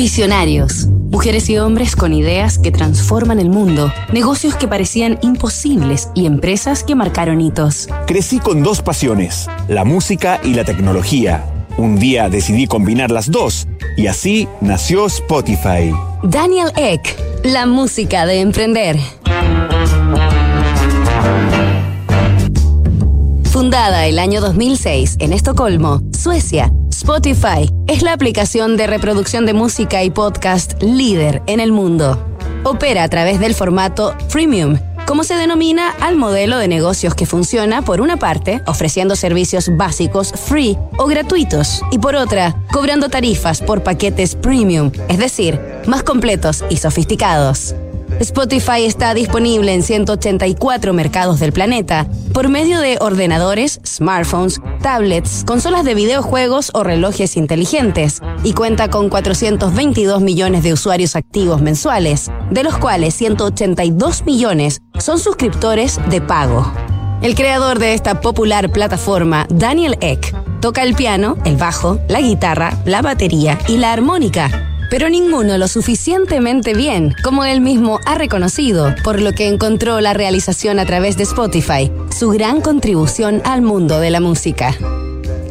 Visionarios. Mujeres y hombres con ideas que transforman el mundo, negocios que parecían imposibles y empresas que marcaron hitos. Crecí con dos pasiones, la música y la tecnología. Un día decidí combinar las dos y así nació Spotify. Daniel Eck, la música de emprender. Fundada el año 2006 en Estocolmo, Suecia, Spotify es la aplicación de reproducción de música y podcast líder en el mundo. Opera a través del formato freemium, como se denomina al modelo de negocios que funciona por una parte ofreciendo servicios básicos free o gratuitos y por otra cobrando tarifas por paquetes premium, es decir, más completos y sofisticados. Spotify está disponible en 184 mercados del planeta por medio de ordenadores, smartphones, tablets, consolas de videojuegos o relojes inteligentes y cuenta con 422 millones de usuarios activos mensuales, de los cuales 182 millones son suscriptores de pago. El creador de esta popular plataforma, Daniel Eck, toca el piano, el bajo, la guitarra, la batería y la armónica pero ninguno lo suficientemente bien, como él mismo ha reconocido, por lo que encontró la realización a través de Spotify, su gran contribución al mundo de la música.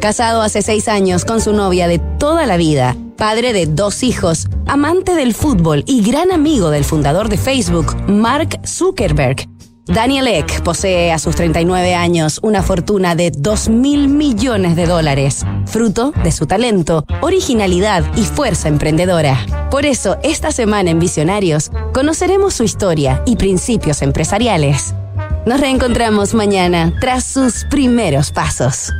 Casado hace seis años con su novia de toda la vida, padre de dos hijos, amante del fútbol y gran amigo del fundador de Facebook, Mark Zuckerberg, Daniel Eck posee a sus 39 años una fortuna de 2 mil millones de dólares, fruto de su talento, originalidad y fuerza emprendedora. Por eso, esta semana en Visionarios, conoceremos su historia y principios empresariales. Nos reencontramos mañana tras sus primeros pasos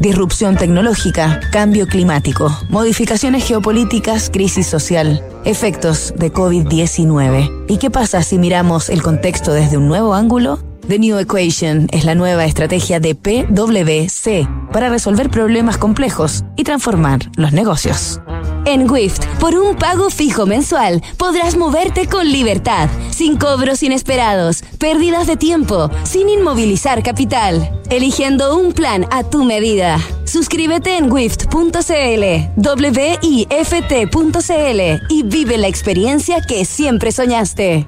disrupción tecnológica, cambio climático, modificaciones geopolíticas, crisis social, efectos de COVID-19. ¿Y qué pasa si miramos el contexto desde un nuevo ángulo? The New Equation es la nueva estrategia de PwC para resolver problemas complejos y transformar los negocios. En Wift, por un pago fijo mensual, podrás moverte con libertad, sin cobros inesperados, pérdidas de tiempo, sin inmovilizar capital, eligiendo un plan a tu medida. Suscríbete en wift.cl, wift.cl y vive la experiencia que siempre soñaste.